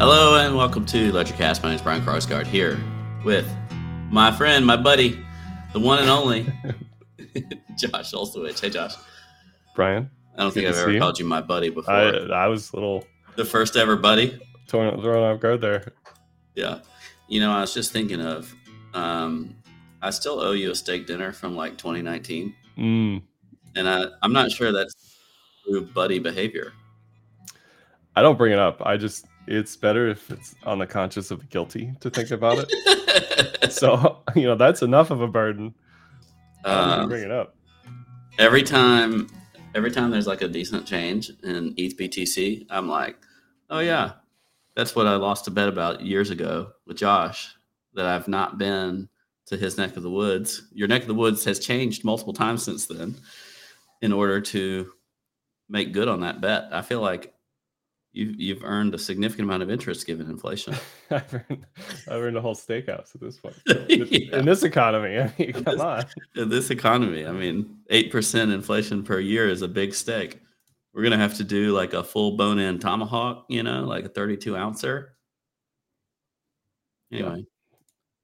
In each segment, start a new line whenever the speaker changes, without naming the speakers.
Hello and welcome to LedgerCast. My name is Brian Krogsgard here with my friend, my buddy, the one and only Josh Olszewicz. Hey, Josh.
Brian.
I don't think I've ever
you.
called you my buddy before.
I I was little
the first ever buddy.
torn thrown off guard there.
Yeah. You know, I was just thinking of, um, I still owe you a steak dinner from like 2019,
Mm,
and I, I'm not sure that's true buddy behavior.
I don't bring it up. I just it's better if it's on the conscience of the guilty to think about it. so you know that's enough of a burden. I don't even
Um,
bring it up.
every time every time there's like a decent change in ETH BTC, I'm like, oh yeah, that's what I lost a bet about years ago with Josh. That I've not been to his neck of the woods. Your neck of the woods has changed multiple times since then in order to make good on that bet. I feel like you you've earned a significant amount of interest given inflation.
I've earned, I've earned a whole steakhouse at this point.
Yeah.
In this economy, I mean,
In
come
this-
on.
in this economy, I mean, eight percent inflation per year is a big steak. We're gonna have to do like a full bone-in tomahawk, you know, like a thirty-two ouncer. Anyway,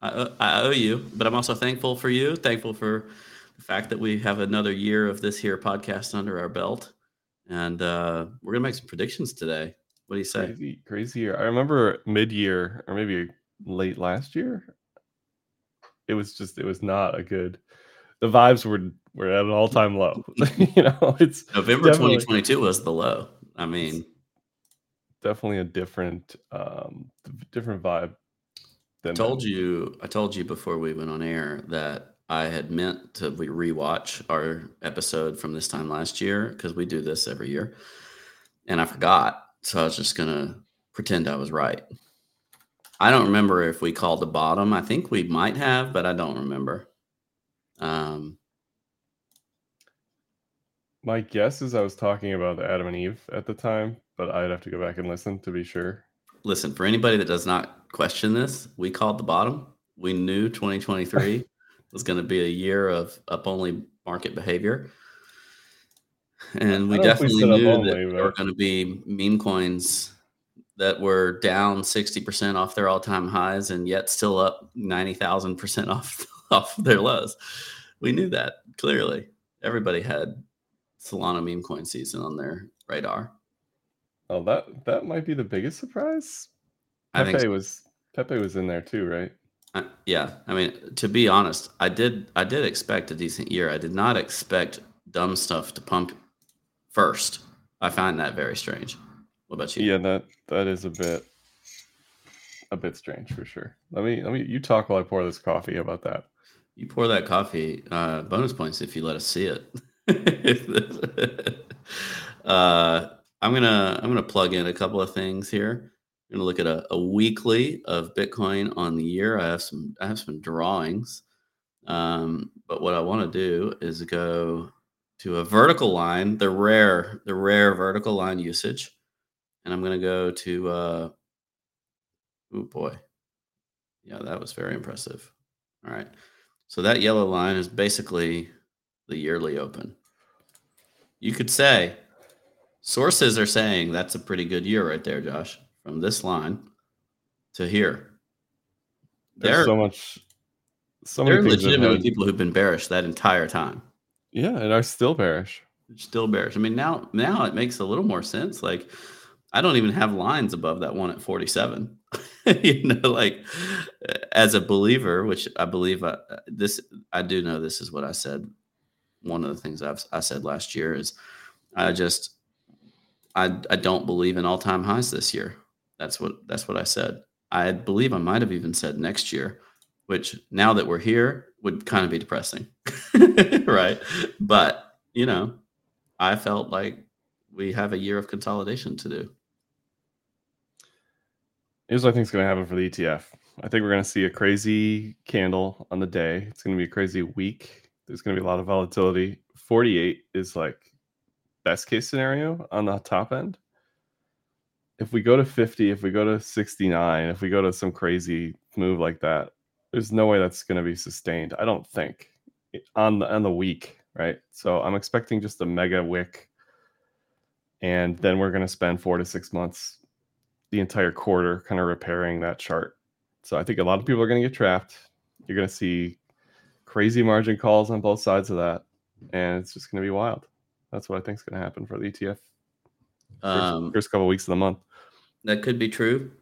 I, uh, I owe you, but I'm also thankful for you. Thankful for the fact that we have another year of this here podcast under our belt, and uh, we're gonna make some predictions today. What do you say?
Crazy, crazy year. I remember mid-year or maybe late last year. It was just it was not a good. The vibes were were at an all-time low. you know, it's
November 2022 was the low. I mean,
definitely a different um different vibe than
told you I told you before we went on air that I had meant to re- rewatch our episode from this time last year because we do this every year, and I forgot. So I was just gonna pretend I was right. I don't remember if we called the bottom. I think we might have, but I don't remember. Um,
my guess is I was talking about Adam and Eve at the time, but I'd have to go back and listen to be sure.
listen, for anybody that does not question this, we called the bottom. We knew 2023 was going to be a year of up only market behavior. And we
I don't know if we
definitely knew
only,
that there were going to be meme coins that were down 60% off their all-time highs and yet still up 90,000% off off their lows. We knew that clearly. Everybody had Solana meme coin season on their radar.
Oh, that that might be the biggest surprise.
I think
Pepe
so.
was Pepe was in there too, right?
I, yeah, I mean, to be honest, I did I did expect a decent year. I did not expect dumb stuff to pump first. I find that very strange. What about you?
Yeah, that that is a bit a bit strange for sure. Let me let me you talk while I pour this coffee about that.
You pour that coffee, uh, bonus points if you let us see it. uh, I'm gonna I'm gonna plug in a couple of things here. I'm gonna look at a, a weekly of Bitcoin on the year. I have some I have some drawings, um, but what I want to do is go to a vertical line, the rare the rare vertical line usage, and I'm gonna go to. Uh, oh boy, yeah, that was very impressive. All right. So that yellow line is basically the yearly open. You could say sources are saying that's a pretty good year right there, Josh, from this line to here.
There's
There,
so much so
there
many
are
things that
legitimately people who've been bearish that entire time.
Yeah, and are still bearish.
Still bearish. I mean, now now it makes a little more sense. Like I don't even have lines above that one at 47. you know, like as a believer, which I believe I, this, I do know this is what I said. One of the things I've I said last year is I just I I don't believe in all time highs this year. That's what that's what I said. I believe I might have even said next year, which now that we're here would kind of be depressing, right? But you know, I felt like we have a year of consolidation to do.
Here's what I think is going to happen for the ETF. I think we're going to see a crazy candle on the day. It's going to be a crazy week. There's going to be a lot of volatility. 48 is like best case scenario on the top end. If we go to 50, if we go to 69, if we go to some crazy move like that, there's no way that's going to be sustained. I don't think on the on the week, right? So I'm expecting just a mega wick, and then we're going to spend four to six months the entire quarter, kind of repairing that chart. So I think a lot of people are going to get trapped. You're going to see crazy margin calls on both sides of that, and it's just going to be wild. That's what I think is going to happen for the ETF. First,
Um,
first couple weeks of the month.
That could be true.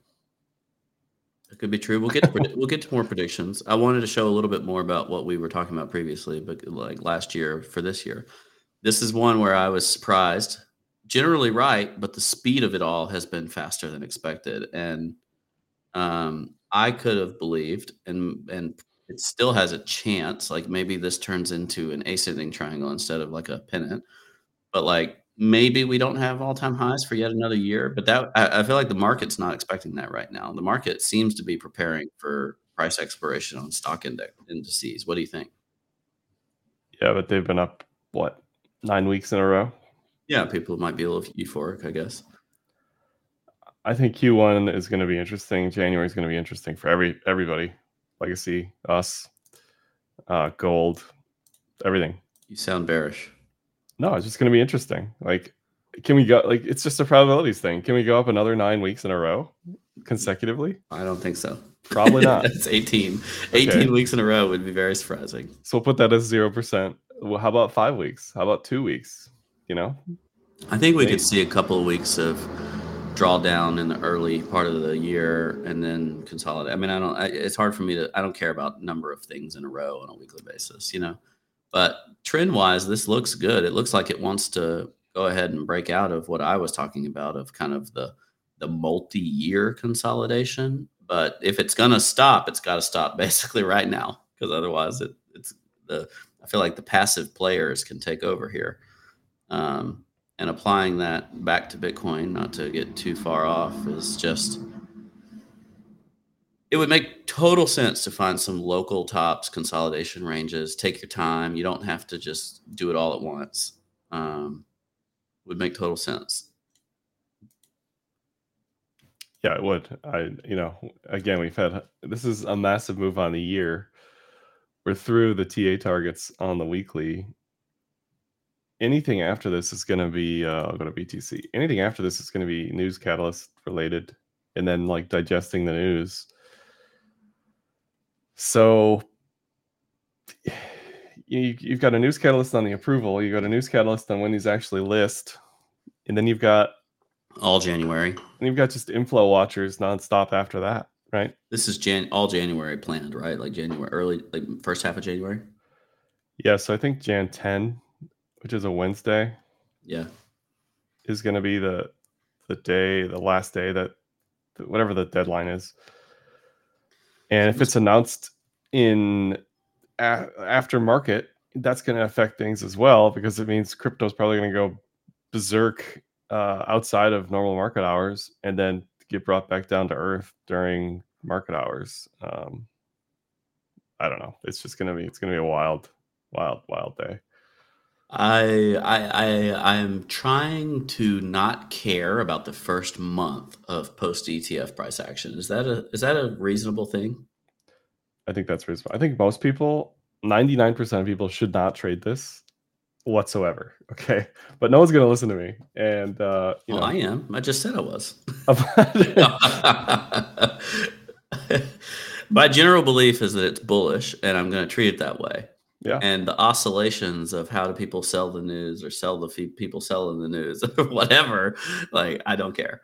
That could be true. We'll get to we'll get to more predictions. I wanted to show a little bit more about what we were talking about previously, but like last year for this year. This is one where I was surprised. Generally right, but the speed of it all has been faster than expected, and um, I could have believed, and and it still has a chance. Like maybe this turns into an ascending triangle instead of like a pennant, but like maybe we don't have all-time highs for yet another year but that I, I, feel like the market's not expecting that right now. The market seems to be preparing for price exploration on stock index indices. What do you think?
Yeah but they've been up what nine weeks in a row?
Yeah people might be a little euphoric i guess.
I think q1 is going to be interesting. January is going to be interesting for every everybody. Legacy us uh gold everything.
You sound bearish
no, it's just going to be interesting. Like, can we go? Like, it's just a probabilities thing. Can we go up another nine weeks in a row consecutively?
I don't think so.
Probably not.
That's 18. 18 okay. weeks in a row would be very surprising.
So we'll put that as 0%. Well, how about five weeks? How about two weeks? You know?
I think we Maybe. could see a couple of weeks of drawdown in the early part of the year and then consolidate. I mean, I don't, I, it's hard for me to, I don't care about number of things in a row on a weekly basis, you know? But trend wise, this looks good. It looks like it wants to go ahead and break out of what I was talking about of kind of the the multi-year consolidation. But if it's gonna stop, it's got to stop basically right now because otherwise, it, it's the I feel like the passive players can take over here. Um, and applying that back to Bitcoin, not to get too far off, is just it would make total sense to find some local tops consolidation ranges. Take your time. You don't have to just do it all at once. Um, would make total sense.
Yeah, it would. I, you know, again, we've had this is a massive move on the year. We're through the TA targets on the weekly. Anything after this is going to be, uh, I'll go to BTC. Anything after this is going to be news catalyst related, and then like digesting the news so you, you've got a news catalyst on the approval. You got a news catalyst on when these actually list, and then you've got
all January.
And you've got just inflow watchers nonstop after that, right?
This is Jan all January planned, right? Like January, early, like first half of January.
Yeah, so I think Jan 10, which is a Wednesday.
Yeah,
is going to be the the day, the last day that whatever the deadline is. And if it's announced in a- after market, that's going to affect things as well because it means crypto is probably going to go berserk uh, outside of normal market hours and then get brought back down to earth during market hours. Um, I don't know. It's just going to be it's going to be a wild, wild, wild day.
I I I am trying to not care about the first month of post ETF price action. Is that a is that a reasonable thing?
I think that's reasonable. I think most people, 99% of people should not trade this whatsoever. Okay. But no one's going to listen to me. And, uh,
you well, know, I am. I just said I was. My general belief is that it's bullish and I'm going to treat it that way.
Yeah.
And the oscillations of how do people sell the news or sell the fee- people selling the news whatever, like I don't care.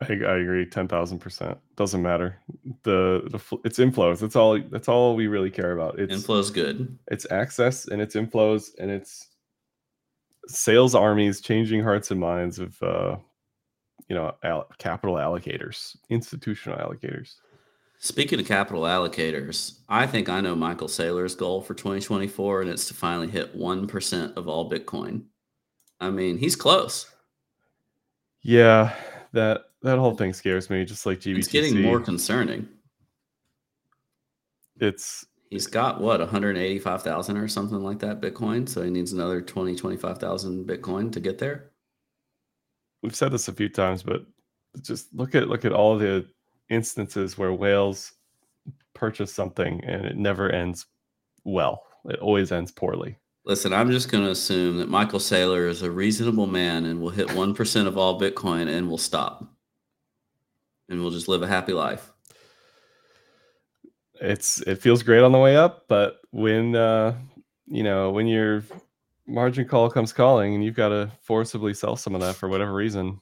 I, I agree, ten thousand percent. Doesn't matter. The the it's inflows. That's all. That's all we really care about. It's
inflows good.
It's access and it's inflows and it's sales armies changing hearts and minds of uh, you know al- capital allocators, institutional allocators.
Speaking of capital allocators, I think I know Michael Saylor's goal for 2024, and it's to finally hit 1% of all Bitcoin. I mean, he's close.
Yeah, that that whole thing scares me, just like GBTC.
It's getting more concerning.
It's
he's got what 185,000 or something like that Bitcoin, so he needs another 20 25,000 Bitcoin to get there.
We've said this a few times, but just look at look at all the instances where whales purchase something and it never ends well. It always ends poorly.
Listen, I'm just going to assume that Michael Saylor is a reasonable man and will hit 1% of all Bitcoin and will stop. and we'll just live a happy life.
It's it feels great on the way up, but when uh, you know when your margin call comes calling and you've got to forcibly sell some of that for whatever reason,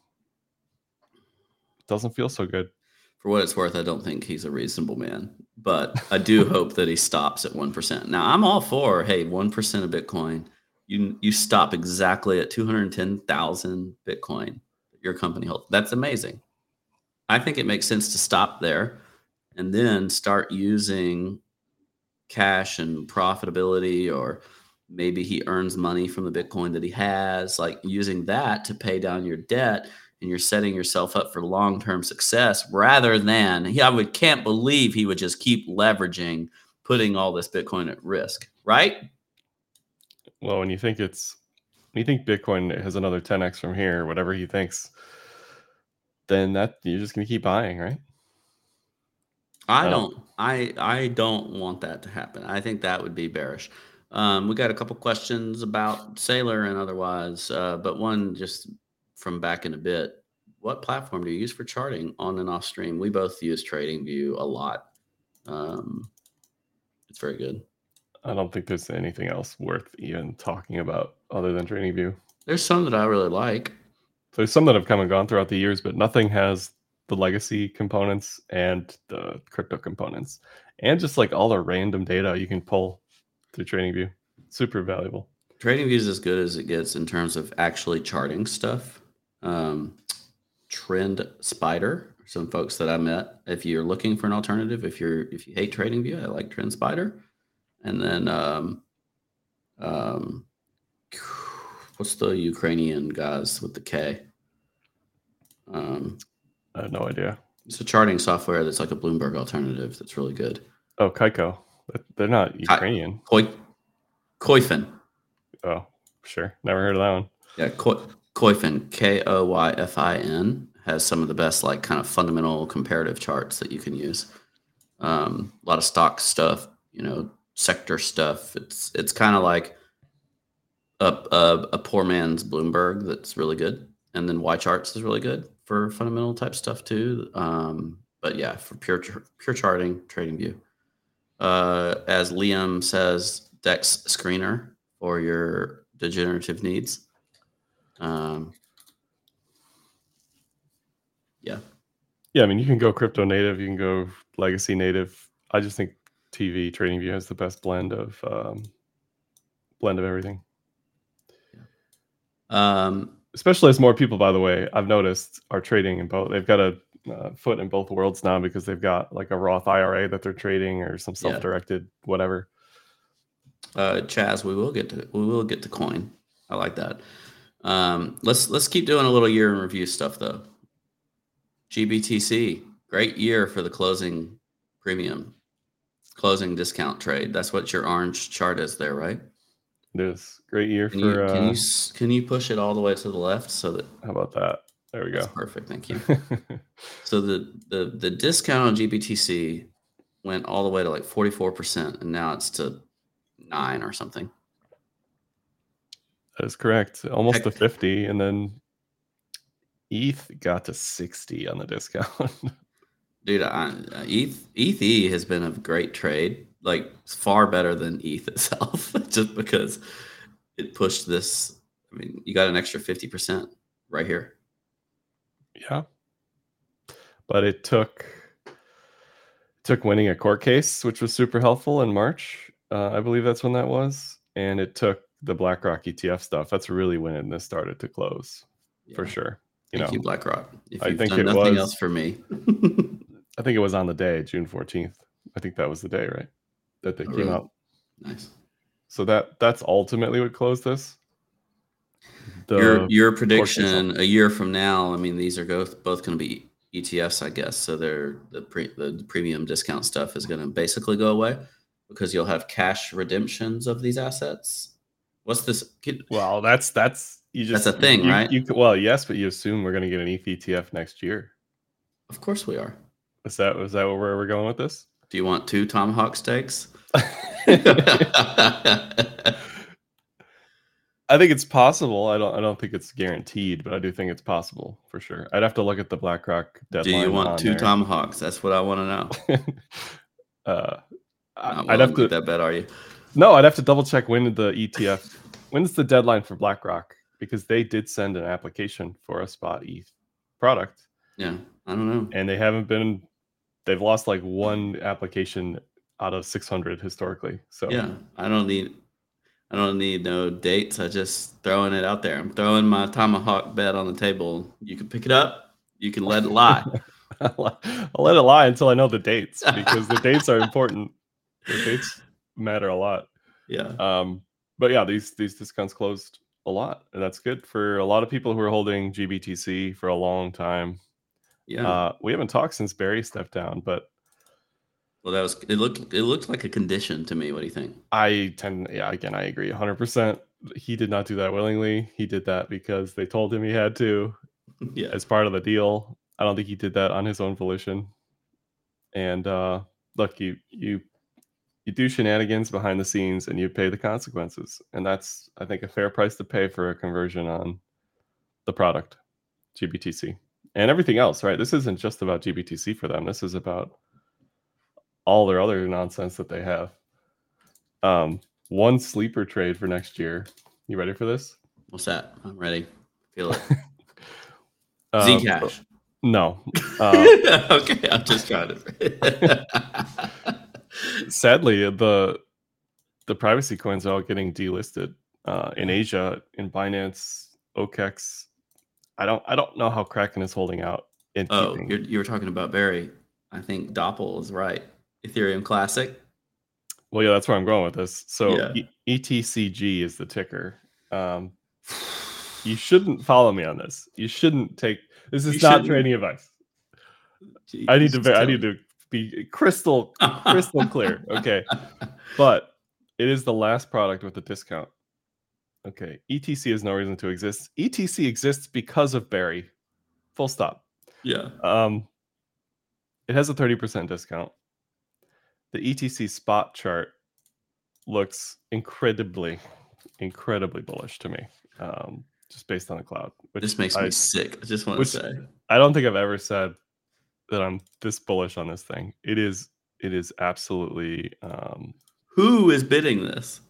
it doesn't feel so good.
For what it's worth, I don't think he's a reasonable man, but I do hope that he stops at one percent. Now, I'm all for hey, one percent of Bitcoin. You you stop exactly at two hundred ten thousand Bitcoin. Your company holds. That's amazing. I think it makes sense to stop there and then start using cash and profitability or maybe he earns money from the bitcoin that he has like using that to pay down your debt and you're setting yourself up for long-term success rather than he I would can't believe he would just keep leveraging putting all this bitcoin at risk right
well when you think it's when you think bitcoin has another 10x from here whatever he thinks then that you're just going to keep buying right
I don't. I I don't want that to happen. I think that would be bearish. Um, we got a couple questions about Saylor and otherwise, uh, but one just from back in a bit. What platform do you use for charting on and off stream? We both use TradingView a lot. Um, it's very good.
I don't think there's anything else worth even talking about other than TradingView.
There's some that I really like.
There's some that have come and gone throughout the years, but nothing has the legacy components and the crypto components, and just like all the random data you can pull through TradingView. Super valuable.
TradingView is as good as it gets in terms of actually charting stuff. Um, Trend Spider, some folks that I met. If you're looking for an alternative, if you're if you hate TradingView, I like TrendSpider. And then um, um, what's the Ukrainian guys with the K?
Um, I have no idea.
It's a charting software that's like a Bloomberg alternative. That's really good.
Oh, Kaiko. They're not Ukrainian.
Koi, Koyfin.
Oh, sure. Never heard of that one.
Yeah, Koyfin. K O Y F I N has some of the best like kind of fundamental comparative charts that you can use. Um, a lot of stock stuff, you know, sector stuff. It's it's kind of like a, a, a poor man's Bloomberg that's really good, and then YCharts is really good for fundamental type stuff too. Um, but yeah, for pure pure charting, TradingView. Uh, as Liam says, Dex screener for your degenerative needs. Um, yeah.
Yeah, I mean, you can go crypto native, you can go legacy native. I just think TV TradingView has the best blend of um, blend of everything. Um, especially as more people, by the way, I've noticed are trading in both. They've got a uh, foot in both worlds now because they've got like a Roth IRA that they're trading or some self-directed yeah. whatever.
Uh, Chaz, we will get to we will get to coin. I like that. Um, let's let's keep doing a little year in review stuff though. GBTC, great year for the closing premium, closing discount trade. That's what your orange chart is there, right?
It is great year
can
for.
You, can uh, you can you push it all the way to the left so that?
How about that? There we go.
perfect. Thank you. so the the the discount on GBTC went all the way to like forty four percent, and now it's to nine or something.
That is correct. Almost to fifty, and then ETH got to sixty on the discount.
Dude, I, ETH ETH has been a great trade like far better than ETH itself, just because it pushed this. I mean, you got an extra fifty percent right here.
Yeah, but it took took winning a court case, which was super helpful in March. Uh, I believe that's when that was, and it took the BlackRock ETF stuff. That's really when this started to close, yeah. for sure.
You Thank know, you, BlackRock. If I think it nothing was, else for me.
I think it was on the day, June fourteenth. I think that was the day, right? that they oh, came really? out.
Nice.
So that that's ultimately what closed this.
The your your prediction a year from now. I mean, these are both both going to be ETFs, I guess. So they're the pre, the premium discount stuff is going to basically go away because you'll have cash redemptions of these assets. What's this?
well, that's that's
you just that's a thing,
you,
right?
You, well, yes, but you assume we're going to get an ETF next year.
Of course, we are.
Is that is that where we're going with this?
Do you want two tomahawk steaks?
I think it's possible. I don't. I don't think it's guaranteed, but I do think it's possible for sure. I'd have to look at the BlackRock deadline.
Do you want two
there.
tomahawks? That's what I want to know.
uh, I-
Not
I'd have
to
to.
make that bet, are you?
No, I'd have to double check when did the ETF. When's the deadline for BlackRock? Because they did send an application for a spot ETH product,
Yeah, I don't know.
and they haven't been. They've lost like one application out of 600 historically. So
Yeah, I don't need. I don't need no dates. I just throwing it out there. I'm throwing my tomahawk bet on the table. You can pick it up. You can let it lie.
I'll I'll let it lie until I know the dates because the dates are important. The dates matter a lot.
yeah.
Um, but yeah, these these discounts closed a lot, and that's good for a lot of people who are holding GBTC for a long time.
Yeah.
Uh, we haven't talked since Barry stepped down, but
well, that was. It looked. It looked like a condition to me. What do you think?
I tend, yeah, again, I agree 100%. He did not do that willingly. He did that because they told him he had to
yeah.
as part of the deal. I don't think he did that on his own volition. And uh, look, you you you do shenanigans behind the scenes, and you pay the consequences. And that's, I think, a fair price to pay for a conversion on the product, GBTC, and everything else. Right? This isn't just about GBTC for them. This is about all their other nonsense that they have. Um, one sleeper trade for next year. You ready for this?
What's that? I'm ready. Feel it.
Uh,
Zcash.
No. Uh,
okay, I'm just trying to.
sadly, the the privacy coins are all getting delisted uh, in Asia, in Binance, OKEX. I don't I don't know how Kraken is holding out. In
oh, you were talking about Barry. I think Doppel is right. Ethereum Classic.
well, yeah, that's where I'm going with this. So
Yeah.
E- ETCG is the ticker. Um, you shouldn't follow me on this. You shouldn't take this is
You
not
shouldn't.
trading advice. I need to I need to be crystal crystal clear. Okay. But it is the last product with a discount. Okay. ETC has no reason to exist. ETC exists because of Barry. Full stop.
Yeah.
Um it has a 30% discount. The ETC spot chart looks incredibly, incredibly bullish to me. Um, just based on the cloud. Which
This makes
I,
me sick. I just want to say.
I don't think I've ever said that I'm this bullish on this thing. It is it is absolutely um
Who is bidding this?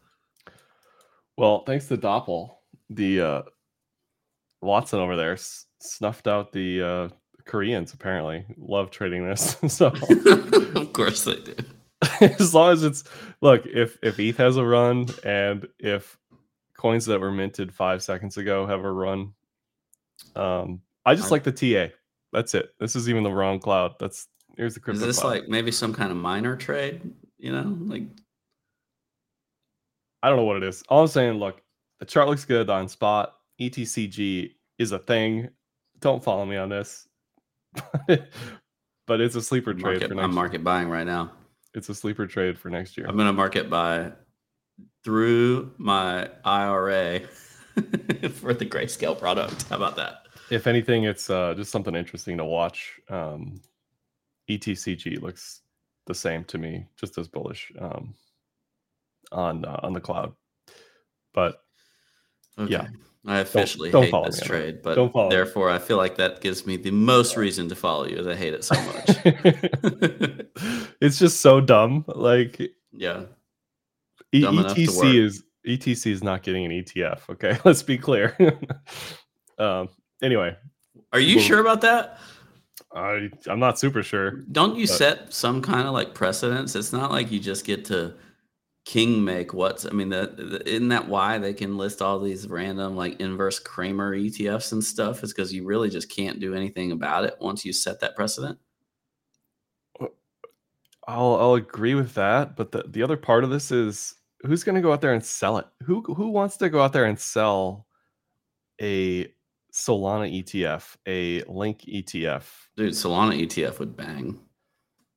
Well, thanks to Doppel, the uh, Watson over there s- snuffed out the uh, Koreans. Apparently, love trading this. so
of course they do.
as long as it's look, if if ETH has a run and if coins that were minted five seconds ago have a run, um, I just
I-
like the TA. That's it. This is even the wrong cloud. That's here's the crypto.
Is this
cloud.
like maybe some kind of minor trade? You know, like
I don't know what it is. All I'm saying, look, the chart looks good on spot. ETCG is a thing. Don't follow me on this. but it's a sleeper trade for next
I'm
year.
market buying right now.
It's a sleeper trade for next year.
I'm gonna market buy through my IRA for the grayscale product. How about that?
If anything, it's uh, just something interesting to watch. Um, ETCG looks the same to me, just as bullish um, on uh, on the cloud. But
Okay.
Yeah.
I officially
don't
hate this
me on that.
trade, but
Don't
therefore I feel like that gives me the most reason to follow you as I hate it so much.
it's just so dumb. Like
yeah.
E-
Dumb
ETC is ETC is not getting an ETF. Okay, let's be clear. um, anyway,
Are you
Well-
sure about that?
I I'm not super sure.
Don't you
But-
set some kind of like precedence? It's not like you just get to king make what's I mean that isn't that why they can list all these random like inverse Cramer ETFs and stuff? Is because you really just can't do anything about it once you set that precedent.
Uh, I'll I'll agree with that, but the the other part of this is who's going to go out there and sell it? Who who wants to go out there and sell a Solana ETF, a Link ETF?
Dude, Solana ETF would bang.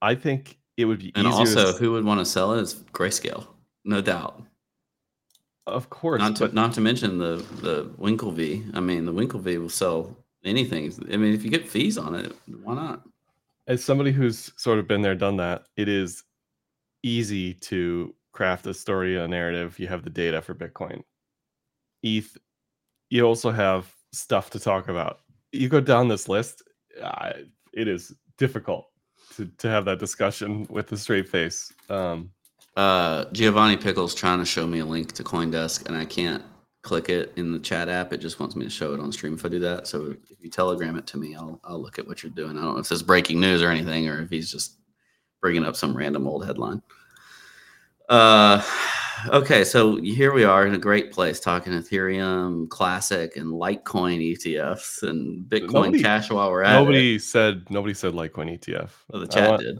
I think it would be
And also,
to,
who would want to sell it is Grayscale, no doubt.
of course,
Not to
but
not to mention the the Winklevi. I mean, the Winklevi will sell anything. I mean, if you get fees on it, why not?
as somebody who's sort of been there, done that, it is easy to craft a story, a narrative. You have the data for Bitcoin. ETH, you also have stuff to talk about. You go down this list, it is difficult to, to have that discussion with a straight face. Um,
uh, Giovanni Pickles trying to show me a link to CoinDesk, and I can't click it in the chat app. It just wants me to show it on stream if I do that. So if you telegram it to me, I'll I'll look at what you're doing. I don't know if it's breaking news or anything, or if he's just bringing up some random old headline. Uh, okay, so here we are in a great place talking Ethereum Classic and Litecoin ETFs and Bitcoin nobody, Cash while we're at
nobody
it.
said nobody said Litecoin ETF.
Well, the chat
I want,
did.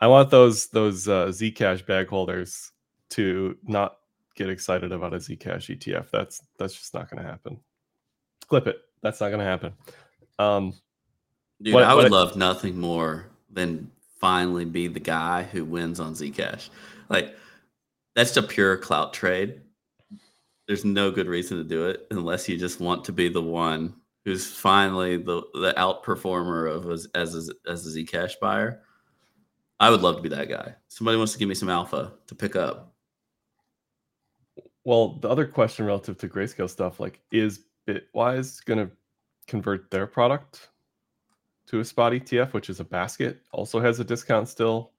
I want those those uh, Zcash bag holders to not get excited about a Zcash ETF. That's that's just not going to happen. Clip it. That's not going to happen. Um,
Dude, I would love nothing more than finally be the guy who wins on Zcash. Like that's a pure clout trade. There's no good reason to do it unless you just want to be the one who's finally the the outperformer of as as a, as a Zcash buyer. I would love to be that guy. Somebody wants to give me some alpha to pick up.
Well, the other question relative to grayscale stuff, like, is Bitwise going to convert their product to a spot ETF, which is a basket, also has a discount still.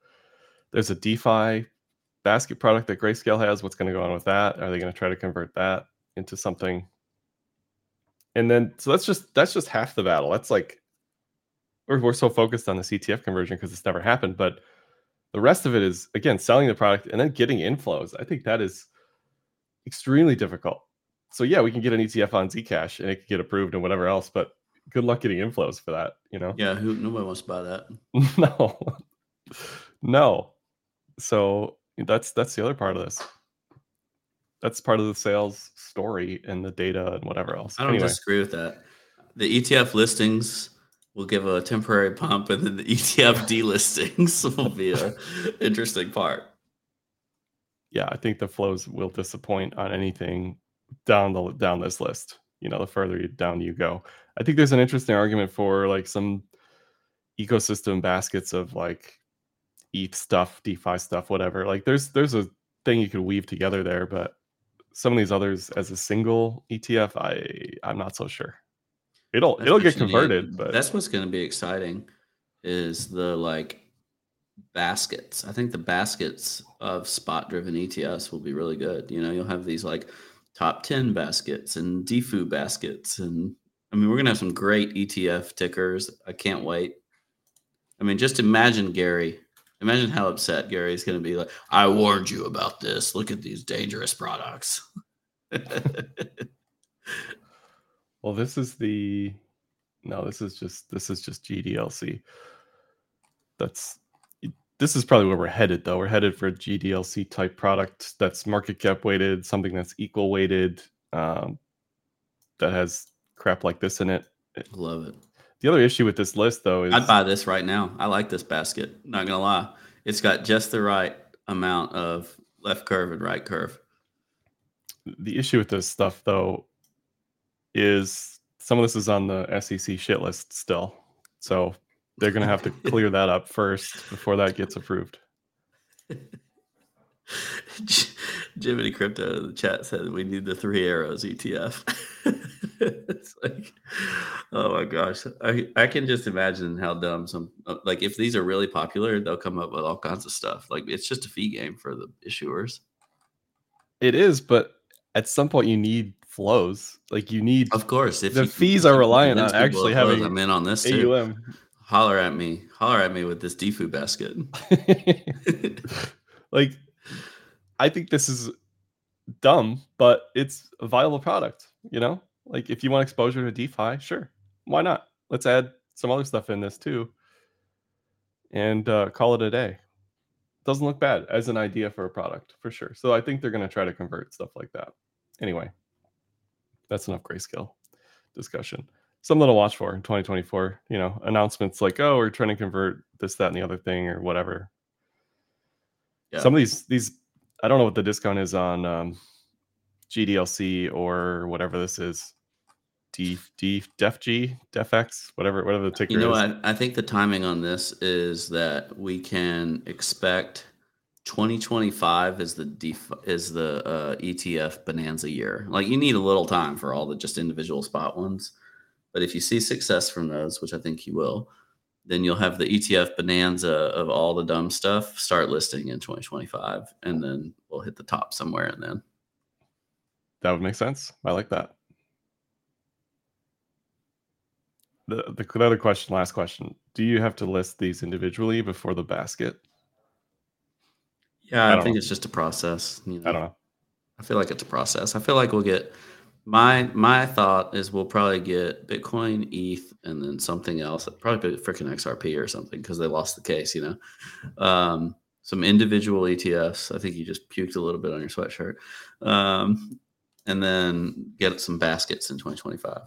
There's a DeFi basket product that Grayscale has. What's going to go on with that? Are they going to try to convert that into something? And then, so that's just that's just half the battle. That's like we're, we're so focused on the CTF conversion because it's never happened, but the rest of it is again selling the product and then getting inflows. I think that is extremely difficult. So yeah, we can get an ETF on Zcash and it can get approved and whatever else, but good luck getting inflows for that. You know?
Yeah, who nobody wants to buy that.
no, no. So that's that's the other part of this. That's part of the sales story and the data and whatever else.
I don't anyway. disagree with that. The ETF listings will give a temporary pump, and then the ETF delistings will be a interesting part.
Yeah, I think the flows will disappoint on anything down the down this list. You know, the further you, down you go, I think there's an interesting argument for like some ecosystem baskets of like ETH stuff, DeFi stuff, whatever. Like there's there's a thing you could weave together there, but some of these others as a single ETF, I I'm not so sure. It'll that's it'll get converted, but
that's what's going to be exciting is the like baskets. I think the baskets of spot driven ETFs will be really good. You know, you'll have these like top 10 baskets and DeFu baskets and I mean, we're going to have some great ETF tickers. I can't wait. I mean, just imagine Gary Imagine how upset Gary's going to be like, I warned you about this. Look at these dangerous products.
well, this is the no, this is just this is just GDLC. That's this is probably where we're headed though. We're headed for a GDLC type product that's market cap weighted, something that's equal weighted, um, that has crap like this in it.
Love it.
The other issue with this list, though, is
I'd buy this right now. I like this basket. Not gonna lie, it's got just the right amount of left curve and right curve.
The issue with this stuff, though, is some of this is on the SEC shit list still, so they're gonna have to clear that up first before that gets approved.
Jiminy Crypto in the chat said we need the three arrows ETF. it's like, oh my gosh, I I can just imagine how dumb some uh, like if these are really popular, they'll come up with all kinds of stuff. Like it's just a fee game for the issuers.
It is, but at some point you need flows. Like you need,
of course,
if the fees are reliant on actually having.
I'm in on this too. AUM. Holler at me, holler at me with this DeFu basket.
like I think this is dumb, but it's a viable product. You know, like if you want exposure to DeFi, sure, why not? Let's add some other stuff in this too, and uh, call it a day. Doesn't look bad as an idea for a product for sure. So I think they're going to try to convert stuff like that. Anyway, that's enough grayscale discussion. Something to watch for in 2024. You know, announcements like, "Oh, we're trying to convert this, that, and the other thing," or whatever. Yeah. Some of these these I don't know what the discount is on um, GDLC or whatever this is. D D Def G Def X whatever whatever the ticker
you know
is.
I, I think the timing on this is that we can expect 2025 is the def- is the uh, ETF bonanza year. Like you need a little time for all the just individual spot ones, but if you see success from those, which I think you will, then you'll have the ETF bonanza of all the dumb stuff start listing in 2025, and then we'll hit the top somewhere. And then
That would make sense. I like that. The the other question, last question. Do you have to list these individually before the basket?
yeah,
I
I, think
know.
it's just a process. You know?
I don't know.
I feel like it's a process. I feel like we'll get my my thought is we'll probably get Bitcoin, ETH, and then something else. Probably freaking XRP or something because they lost the case. You know, um, some individual ETFs. I think you just puked a little bit on your sweatshirt, um, and then get some baskets in 2025.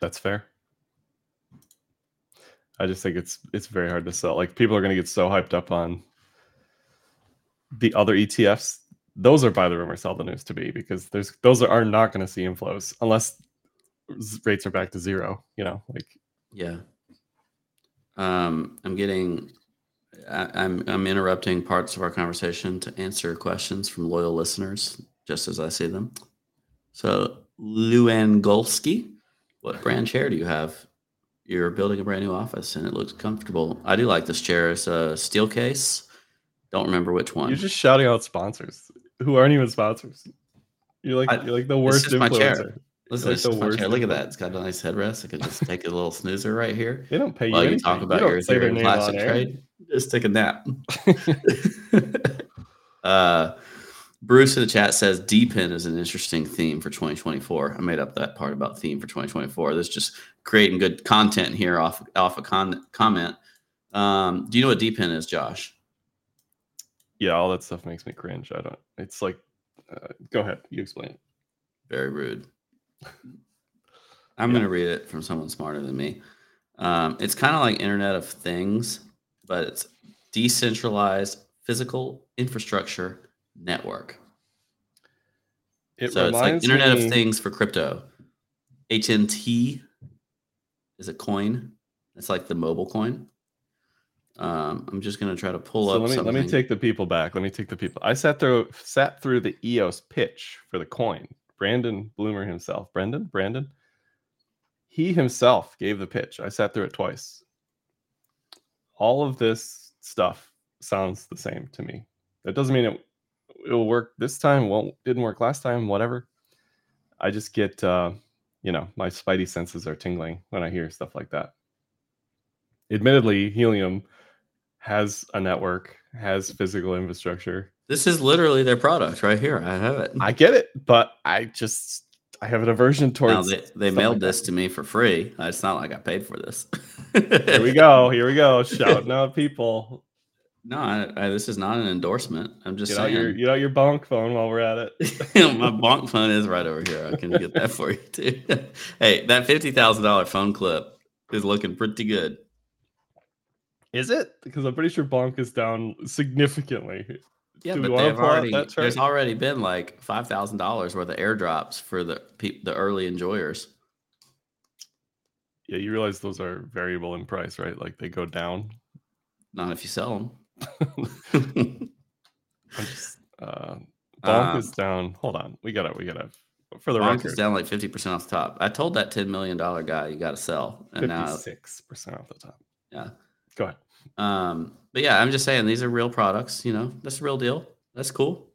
That's fair. I just think it's it's very hard to sell. Like people are going to get so hyped up on the other ETFs. Those are buy the rumor, sell the news to be because there's those are, not going to see inflows unless rates are back to zero. You know, like
Yeah. Um, I'm getting. I, I'm I'm interrupting parts of our conversation to answer questions from loyal listeners, just as I see them. So, Luan Golsky, what brand chair do you have? You're building a brand new office, and it looks comfortable. I do like this chair. It's a Steelcase. Don't remember which one.
you're just shouting out sponsors who aren't even sponsors. You're like
I-
you're like the worst
just my chair.
influencer.
Listen,
like
it's
the
just my chair. Look at that. It's got a nice headrest. I could just take a little snoozer right here.
They don't pay you.
While you talk about
don't
your Ethereum plastic trade, just take a nap. uh, Bruce in the chat says DePIN is an interesting theme for 2024. I made up that part about theme for 2024. This just creating good content here off off a con- comment. Um, do you know what DePIN is, Josh?
yeah, all that stuff makes me cringe. I don't. It's like, uh, go ahead, you explain it.
Very rude. I'm going to read it from someone smarter than me. Um, it's kind of like Internet of Things, but it's decentralized physical infrastructure network.
It
so it's like Internet
me-
of Things for crypto. HNT is a coin. It's like the mobile coin. Um, I'm just going to try to pull
So
up
let me
something.
let me take the people back. Let me take the people. I sat through sat through the EOS pitch for the coin. Brandon Blumer himself. Brendan? Brandon? He himself gave the pitch. I sat through it twice. All of this stuff sounds the same to me. That doesn't mean it it will work this time, won't didn't work last time, whatever. I just get uh, you know, my spidey senses are tingling when I hear stuff like that. Admittedly, Helium has a network, has physical infrastructure.
This is literally their product right here. I have it.
I get it, but I just I have an aversion
Now,
towards.
they, they mailed
like
this to me for free. It's not like I paid for this.
Here we go. Here we go. Shouting out people.
No, I, I, this is not an endorsement. I'm just
Get out your get out your bonk phone while we're at it.
My bonk phone is right over here. I can get that for you too. hey, that fifty thousand dollar phone clip is looking pretty good.
Is it? Because I'm pretty sure bonk is down significantly.
Yeah,
Do
but they've already there's already been like five thousand dollars worth of airdrops for the peop the early enjoyers.
Yeah, you realize those are variable in price, right? Like they go down.
Not if you sell them.
Just, uh, bonk
Um,
is down. Hold on, we gotta, we gotta, for the
Bonk is down like fifty percent off the top. I told that ten million dollar guy you got to sell, and now
fifty-six percent off the top.
yeah.
Go ahead.
Um, but yeah, I'm just saying these are real products. You know, that's the real deal. That's cool.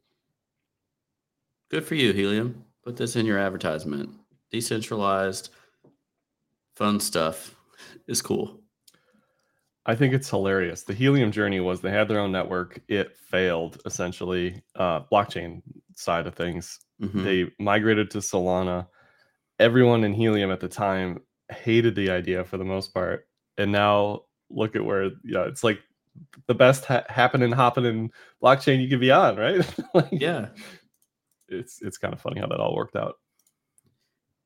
Good for you, Helium. Put this in your advertisement. Decentralized, fun stuff is cool.
I think it's hilarious. The Helium journey was they had their own network. It failed essentially. Uh, blockchain side of things,
Mhm.
they migrated to Solana. Everyone in Helium at the time hated the idea for the most part, and now look at where yeah, it's like the best ha- happening, hopping in blockchain you could be on, right? like,
Yeah.
it's it's kind of funny how that all worked out.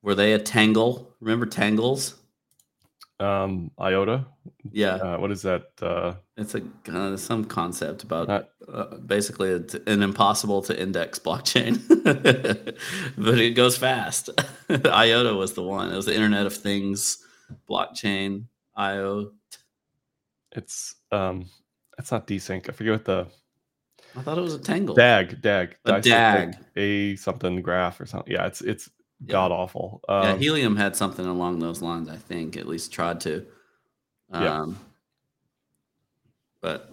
Were they a Tangle? Remember Tangles?
Um, IOTA,
Yeah.
uh, what is that? Uh,
It's a kind of some concept about
Not-
uh, basically it's an impossible to index blockchain, but it goes fast. IOTA was the one. It was the Internet of Things blockchain. IO.
it's um it's not desync. I forget what the
I thought it was a tangle.
DAG DAG
A DAG.
a something graph or something. Yeah, it's it's
Yeah.
god awful.
yeah,
Um,
Helium had something along those lines. I think at least tried to.
Yeah.
Um, but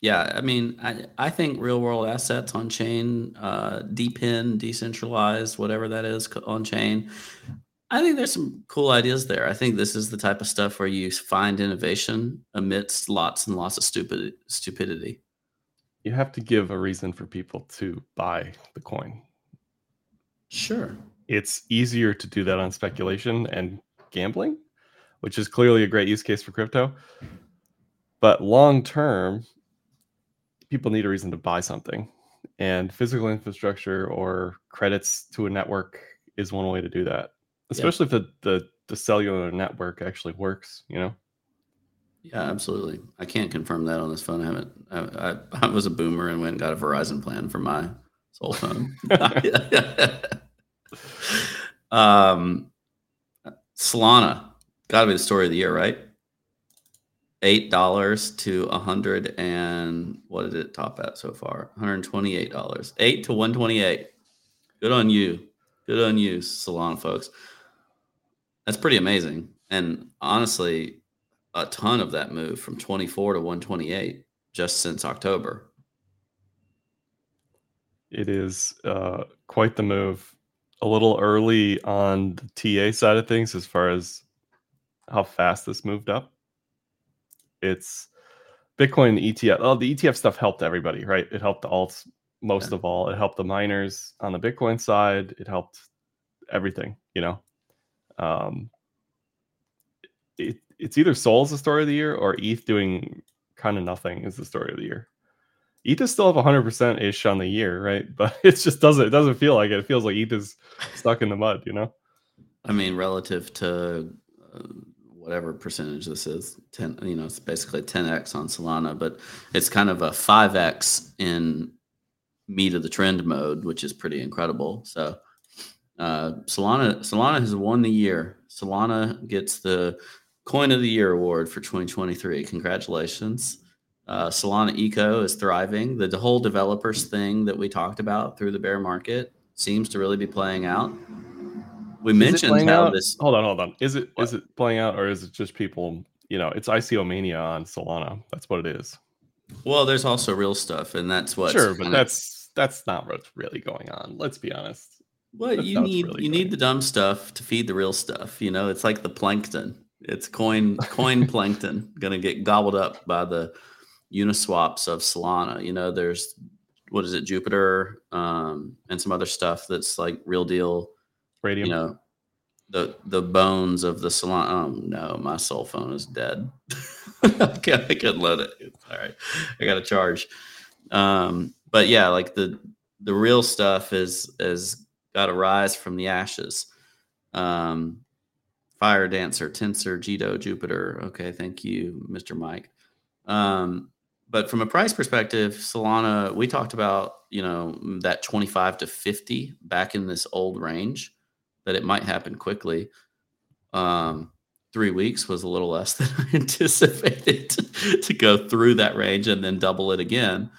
yeah, I mean, I I think real world assets on chain, uh, depin, decentralized, whatever that is on chain. I think there's some cool ideas there. I think this is the type of stuff where you find innovation amidst lots and lots of stupid stupidity.
you have to give a reason for people to buy the coin.
Sure.
It's easier to do that on speculation and gambling, which is clearly a great use case for crypto. But long term, people need a reason to buy something. And physical infrastructure or credits to a network is one way to do that. Especially if the, the, the cellular network actually works, you know?
Yeah, absolutely. I can't confirm that on this phone. I haven't. I, I, I was a boomer and went and got a Verizon plan for my soul phone. um, Solana got to be the story of the year, right? Eight dollars to a hundred and what did it top at so far? One hundred twenty-eight dollars. Eight to one twenty-eight. Good on you. Good on you, Solana folks. That's pretty amazing. And honestly, a ton of that move from 24 to 128 just since October.
It is uh, quite the move. A little early on the TA side of things as far as how fast this moved up. It's Bitcoin ETF. Oh, the ETF stuff helped everybody, right? It helped the alts most
Yeah.
of all. It helped the miners on the Bitcoin side. It helped everything, you know. Um, it, it's either Sol's the story of the year or ETH doing kind of nothing is the story of the year. Is still up 100% ish on the year, right? But it just doesn't it doesn't feel like it. It feels like ETH is stuck in the mud, you know?
I mean, relative to uh, whatever percentage this is, 10, you know, it's basically 10x on Solana, but it's kind of a 5x in meat of the trend mode, which is pretty incredible. So, uh, Solana, Solana has won the year. Solana gets the Coin of the Year award for 2023. Congratulations. Uh, Solana Eco is thriving. The, the whole developers thing that we talked about through the bear market seems to really be playing out. We
Is
mentioned
playing
how
out?
this.
Hold on, hold on. Is it is
What?
it playing out or is it just people, you know, it's ICO mania on Solana. That's what it is.
Well, there's also real stuff, and that's what.
sure, but that's that's not what's really going on. Let's be honest.
Well,
That's
you need
really
you
going.
need the dumb stuff to feed the real stuff. You know, it's like the plankton. It's coin coin plankton gonna get gobbled up by the uniswaps of Solana. You know, there's what is it, Jupiter, um, and some other stuff that's like real deal.
Raydium.
You know, the the bones of the Solana. Oh no, my cell phone is dead. I can't- I couldn't let it. All right, I got to charge. Um, but yeah, like the the real stuff is is got to rise from the ashes. Um, Firedancer, Tensor, Jito, Jupiter. Okay, thank you, Mr. Mike. Um, but from a price perspective, Solana, we talked about you know that twenty five to fifty back in this old range that it might happen quickly. Um, three weeks was a little less than I anticipated to go through that range and then double it again.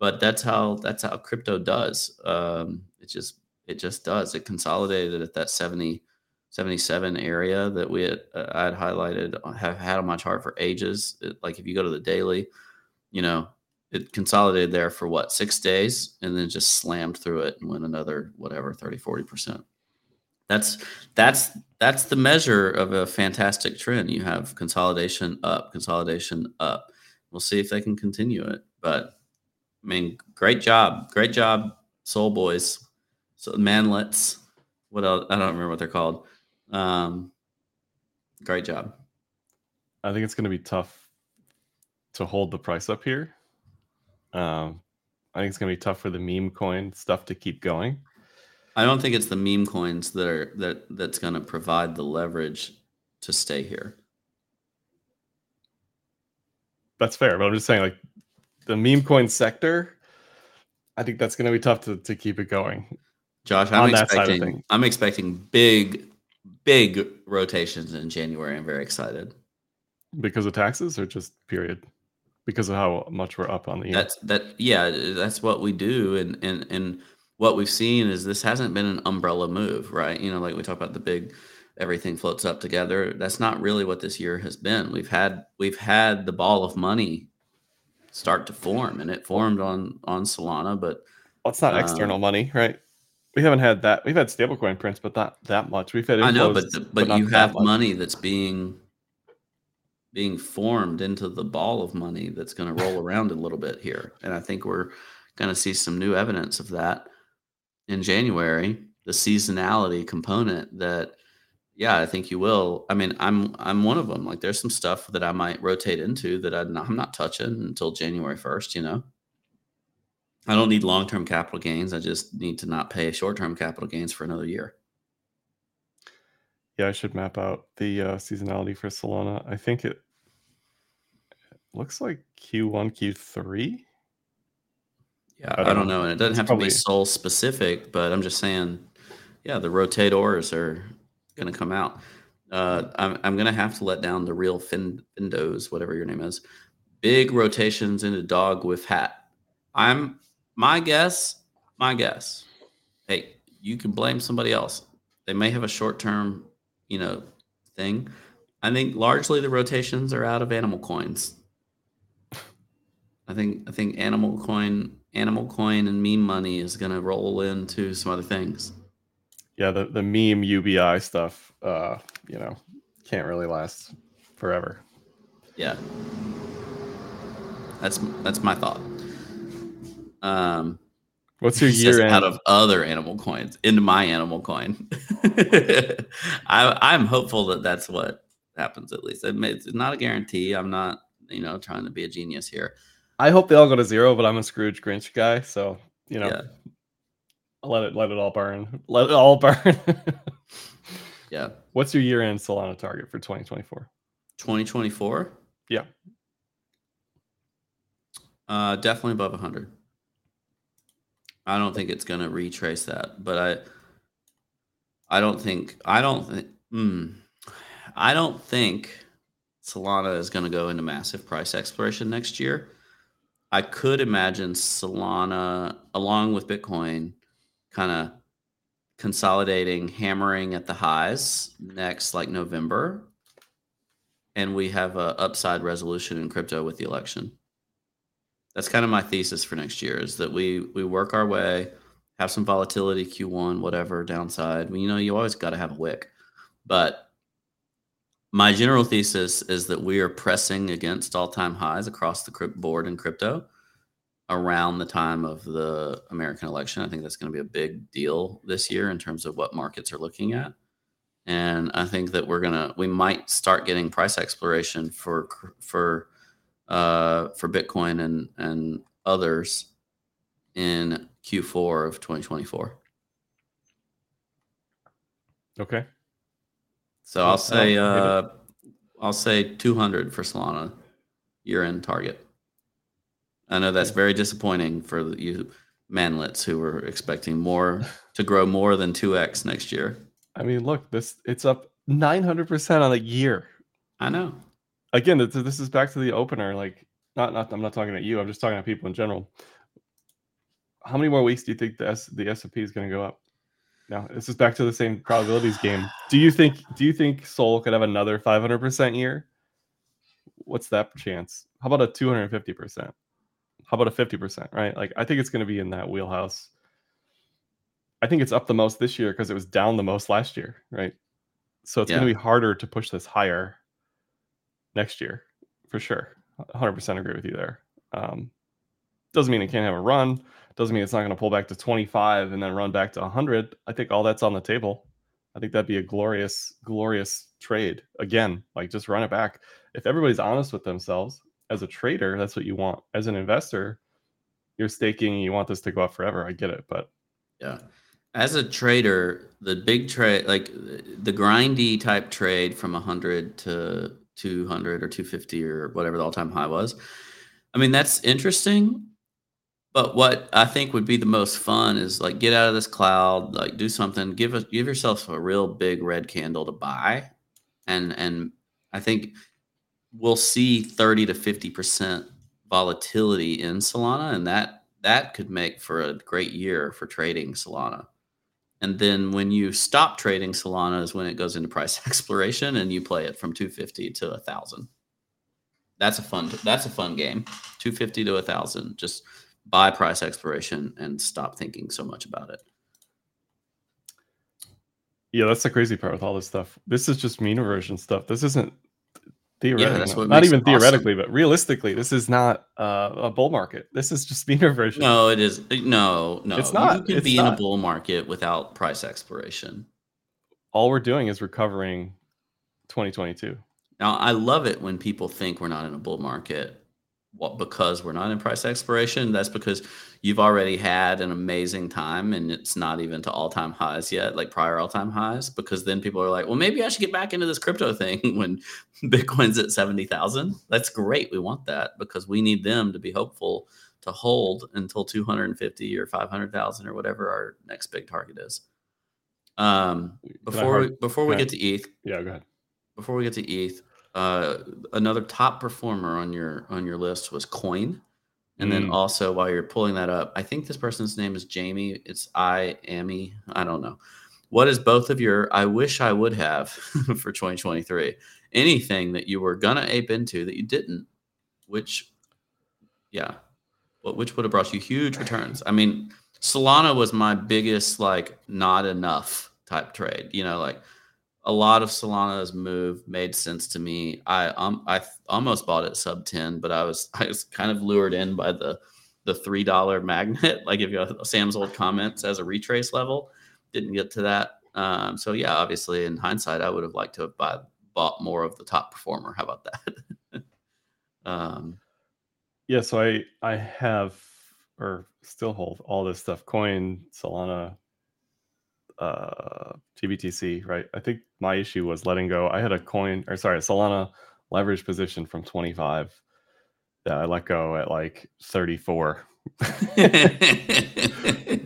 But that's how that's how crypto does. Um, it just it just does. It consolidated at that 70, 77 area that we had uh, I had highlighted uh, have had on my chart for ages. It, like if you go to the daily, you know, it consolidated there for what six days and then just slammed through it and went another whatever 30 40 percent. That's that's that's the measure of a fantastic trend. You have consolidation up consolidation up. We'll see if they can continue it but i mean great job great job soul boys. So manlets what else i don't remember what they're called. Um great job.
I think it's going to be tough to hold the price up here. Um, I think it's going to be tough for the meme coin stuff to keep going.
i don't think it's the meme coins that are that that's going to provide the leverage to stay here
That's fair, but I'm just saying, like the meme coin sector, I think that's going to be tough to, to keep it going.
Josh, I'm
on that side of
expecting. I'm expecting big, big rotations in January. I'm very excited.
because of taxes or just period because of how much we're up on the year.
That's that yeah, that's what we do and and and what we've seen is this hasn't been an umbrella move, right? You know, like we talk about the big everything floats up together. That's not really what this year has been. We've had we've had the ball of money start to form and it formed on on Solana, but
well, it's not external um, money, right? We haven't had that. We've had stablecoin prints, but not that much. We've had
I know, but the, but, but you have money that's being being formed into the ball of money that's going to roll around a little bit here. And I think we're going to see some new evidence of that in January, the seasonality component that yeah, I think you will. I mean, I'm I'm one of them. Like there's some stuff that I might rotate into that I'm not, I'm not touching until January 1st, you know. I don't need long-term capital gains. I just need to not pay short-term capital gains for another year.
Yeah, I should map out the uh, seasonality for Solana. I think it, it looks like Q1, Q3.
Yeah, I don't, I don't know. know. And it doesn't it's have probably... to be Sol specific, but I'm just saying, yeah, the rotators are going to come out. Uh, I'm, I'm going to have to let down the real fin, Findos, whatever your name is. Big rotations into dogwifhat. I'm my guess, my guess. Hey, you can blame somebody else. They may have a short term you know, thing. I think largely the rotations are out of animal coins. I think I think animal coin, animal coin, and meme money is going to roll into some other things.
Yeah, the the meme UBI stuff, uh, you know, can't really last forever.
Yeah, that's that's my thought. Um,
What's your year
out of other animal coins into my animal coin? I, am hopeful that that's what happens at least. It's not a guarantee. I'm not, you know, trying to be a genius here.
I hope they all go to zero, but I'm a Scrooge Grinch guy, so you know, yeah. let it let it all burn. Let it all burn.
yeah.
What's your year end Solana target for 2024?
2024?
Yeah.
Uh, definitely above 100. I don't think it's going to retrace that, but I, I don't think, I don't think, mm, I don't think Solana is going to go into massive price exploration next year. I could imagine Solana, along with Bitcoin, kind of consolidating, hammering at the highs next, like November, and we have a upside resolution in crypto with the election that's kind of my thesis for next year is that we we work our way, have some volatility Q1, whatever downside. You know, you always got to have a wick, but my general thesis is that we are pressing against all-time highs across the board in crypto around the time of the American election. I think that's going to be a big deal this year in terms of what markets are looking at. And I think that we're going to we might start getting price exploration for for uh, for Bitcoin and and others in Q4 of 2024.
Okay.
So I'll say uh, I'll say 200 for Solana year end target. I know that's very disappointing for you manlets who were expecting more to grow more than 2x next year.
I mean, look, this it's up 900% on a year.
I know
again, this is back to the opener. Like, not not I'm not talking to you. I'm just talking to people in general. How many more weeks do you think the S, the S and P is going to go up? Now, this is back to the same probabilities game. Do you think do you think Sol could have another 500 percent year? What's that chance? How about a 250 percent? How about a 50 percent? Right? Like, I think it's going to be in that wheelhouse. I think it's up the most this year because it was down the most last year, right? So it's yeah. going to be harder to push this higher next year for sure. 100% agree with you there. Um, doesn't mean it can't have a run. Doesn't mean it's not going to pull back to 25 and then run back to 100. I think all that's on the table. I think that'd be a glorious, glorious trade. Again, like just run it back. If everybody's honest with themselves as a trader, that's what you want. As an investor, you're staking, you want this to go up forever. I get it, but
yeah. As a trader, the big trade, like the grindy type trade from 100 to 200 or 250 or whatever the all-time high was. I mean, that's interesting. But what I think would be the most fun is like get out of this cloud, like do something, give a, give yourself a real big red candle to buy, and and I think we'll see thirty to fifty percent volatility in Solana, and that that could make for a great year for trading Solana. And then when you stop trading Solana is when it goes into price exploration and you play it from 250 to a thousand. That's a fun that's a fun game. 250 to a thousand. Just buy price exploration and stop thinking so much about it.
Yeah, that's the crazy part with all this stuff. This is just mean reversion stuff. This isn't
Theoretically,
yeah, not even theoretically, awesome. but realistically, this is not uh, a bull market. This is just mean reversion.
No, it is. No, no,
it's not.
You can
it's
be
not.
in a bull market without price exploration.
All we're doing is recovering 2022.
Now, I love it when people think we're not in a bull market what because we're not in price exploration that's because you've already had an amazing time and it's not even to all-time highs yet like prior all-time highs because then people are like well maybe i should get back into this crypto thing when bitcoin's at 70000 that's great. We want that because we need them to be hopeful to hold until 250 or 500000 or whatever our next big target is. Um before we, before we get to eth
yeah go ahead.
before we get to eth uh, another top performer on your on your list was Coin, and mm. then also while you're pulling that up, I think this person's name is Jamie. It's I Amy. I don't know. What is both of your? I wish I would have for 2023. Anything that you were gonna ape into that you didn't, which, yeah, what which would have brought you huge returns. I mean, Solana was my biggest like not enough type trade. You know, like a lot of Solana's move made sense to me. I um I almost bought it sub 10, but I was I was kind of lured in by the the three dollar magnet. Like if you have Sam's old comments as a retrace level, didn't get to that. Um, so yeah, obviously in hindsight, I would have liked to have bought, bought more of the top performer. How about that? um,
yeah, so I I have or still hold all this stuff: coin, Solana, uh, GBTC, right? I think my issue was letting go. I had a coin, or sorry, a Solana leverage position from 25 that I let go at like 34.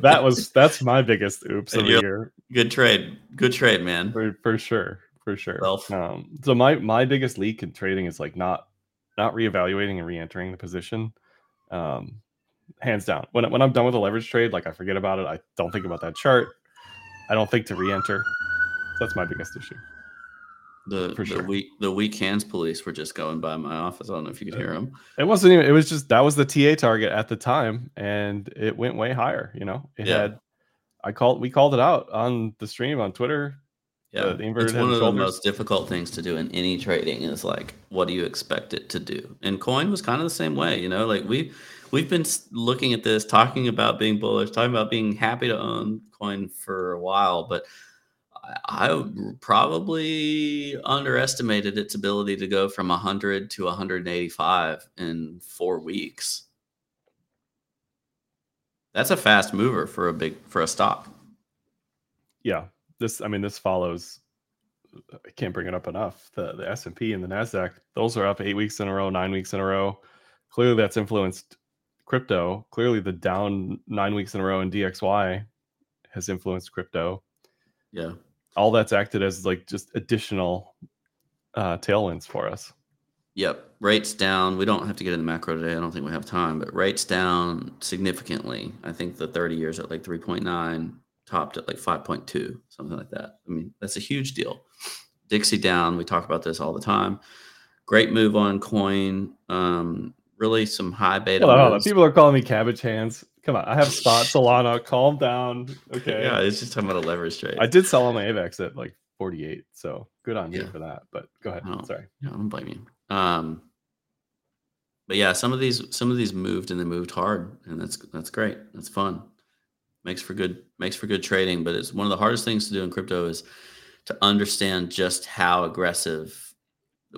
that was that's my biggest oops of the year.
Good trade, good trade, man.
For, for sure, for sure. Um, so my my biggest leak in trading is like not not reevaluating and re-entering the position. Um, hands down. When when I'm done with a leverage trade, like I forget about it. I don't think about that chart. I don't think to re-enter. That's my biggest issue.
The the weak the weak hands police were just going by my office. I don't know if you could hear them.
It wasn't even. It was just that was the TA target at the time, and it went way higher. You know, it yeah. had. I called. We called it out on the stream on Twitter.
Yeah, uh, it's one of the most difficult things to do in any trading. Is like, what do you expect it to do? And coin was kind of the same way. You know, like we we've been looking at this, talking about being bullish, talking about being happy to own coin for a while, but I probably underestimated its ability to go from 100 to 185 in four weeks. That's a fast mover for a big for a stock.
Yeah, this I mean this follows. I can't bring it up enough. The the S and P and the Nasdaq those are up eight weeks in a row, nine weeks in a row. Clearly, that's influenced crypto. Clearly, the down nine weeks in a row in DXY has influenced crypto.
Yeah.
All that's acted as like just additional uh, tailwinds for us.
Yep. Rates down. We don't have to get into macro today. I don't think we have time, but rates down significantly. I think the 30 years at like 3.9, topped at like 5.2, something like that. I mean, that's a huge deal. Dixie down. We talk about this all the time. Great move on coin. Um, really some high beta.
Hold on, hold on. People are calling me cabbage hands. Come on, I have spot Solana. Calm down. Okay.
Yeah, it's just talking about a leverage trade.
I did sell on my AVAX at like 48, so good on yeah. you for that. But go ahead. Sorry.
Yeah, I don't blame you. Um, but yeah, some of these some of these moved and they moved hard, and that's that's great. That's fun. Makes for good makes for good trading. But it's one of the hardest things to do in crypto is to understand just how aggressive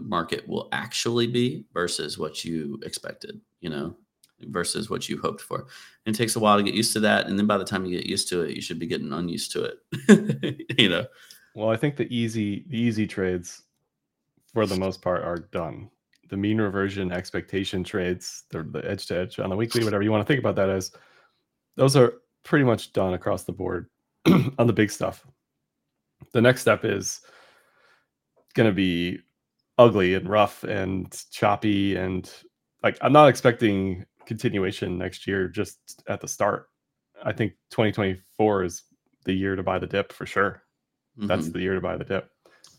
market will actually be versus what you expected, you know, versus what you hoped for. And it takes a while to get used to that. And then by the time you get used to it, you should be getting unused to it, you know.
Well, I think the easy the easy trades for the most part are done. The mean reversion expectation trades, the, the edge to edge on the weekly, whatever you want to think about that as, those are pretty much done across the board on the big stuff. The next step is going to be ugly and rough and choppy and like I'm not expecting continuation next year just at the start. I think 2024 is the year to buy the dip for sure. Mm-hmm. That's the year to buy the dip.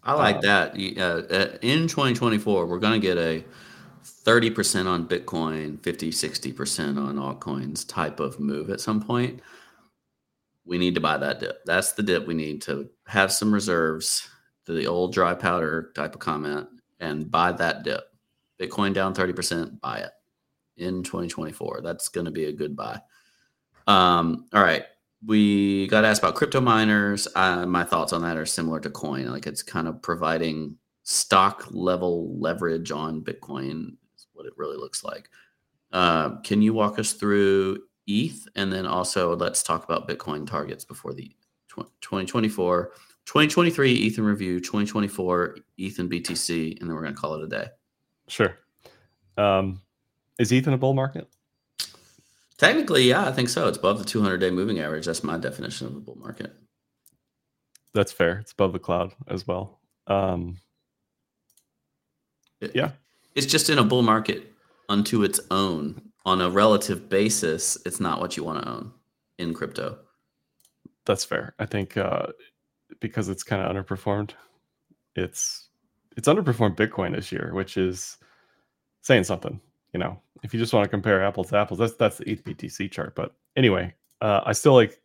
I like um, that. Uh, in 2024, we're going to get a 30% on Bitcoin, 50, 60% on altcoins type of move at some point. We need to buy that dip. That's the dip we need to have some reserves, the old dry powder type of comment, and buy that dip. Bitcoin down 30%, buy it in 2024. That's going to be a good buy. Um, all right. We got asked about crypto miners. Uh, my thoughts on that are similar to coin. Like it's kind of providing stock level leverage on Bitcoin, is what it really looks like. Uh, can you walk us through ETH? And then also let's talk about Bitcoin targets before the 2024, 2023 ETH in review, 2024 Ethan BTC, and then we're going to call it a day.
Sure. Um, is ETH in a bull market?
Technically, yeah, I think so. It's above the 200 day moving average. That's my definition of a bull market.
That's fair. It's above the cloud as well. Um,
it, yeah. It's just in a bull market unto its own. On a relative basis, it's not what you want to own in crypto.
That's fair. I think uh, because it's kind of underperformed, it's it's underperformed Bitcoin this year, which is saying something you know, if you just want to compare apples to apples, that's that's the ETH BTC chart. But anyway, uh, I still like